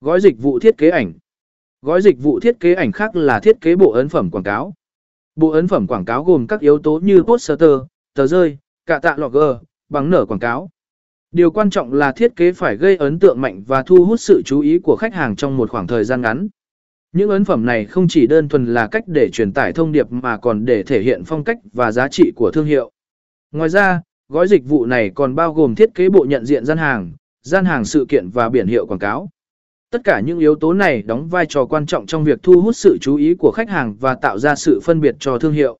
Gói dịch vụ thiết kế ảnh. Gói dịch vụ thiết kế ảnh khác là thiết kế bộ ấn phẩm quảng cáo. Bộ ấn phẩm quảng cáo gồm các yếu tố như poster, tờ rơi, cả tạ logger, bằng nở quảng cáo. Điều quan trọng là thiết kế phải gây ấn tượng mạnh và thu hút sự chú ý của khách hàng trong một khoảng thời gian ngắn. Những ấn phẩm này không chỉ đơn thuần là cách để truyền tải thông điệp mà còn để thể hiện phong cách và giá trị của thương hiệu. Ngoài ra, gói dịch vụ này còn bao gồm thiết kế bộ nhận diện gian hàng, gian hàng sự kiện và biển hiệu quảng cáo. Tất cả những yếu tố này đóng vai trò quan trọng trong việc thu hút sự chú ý của khách hàng và tạo ra sự phân biệt cho thương hiệu.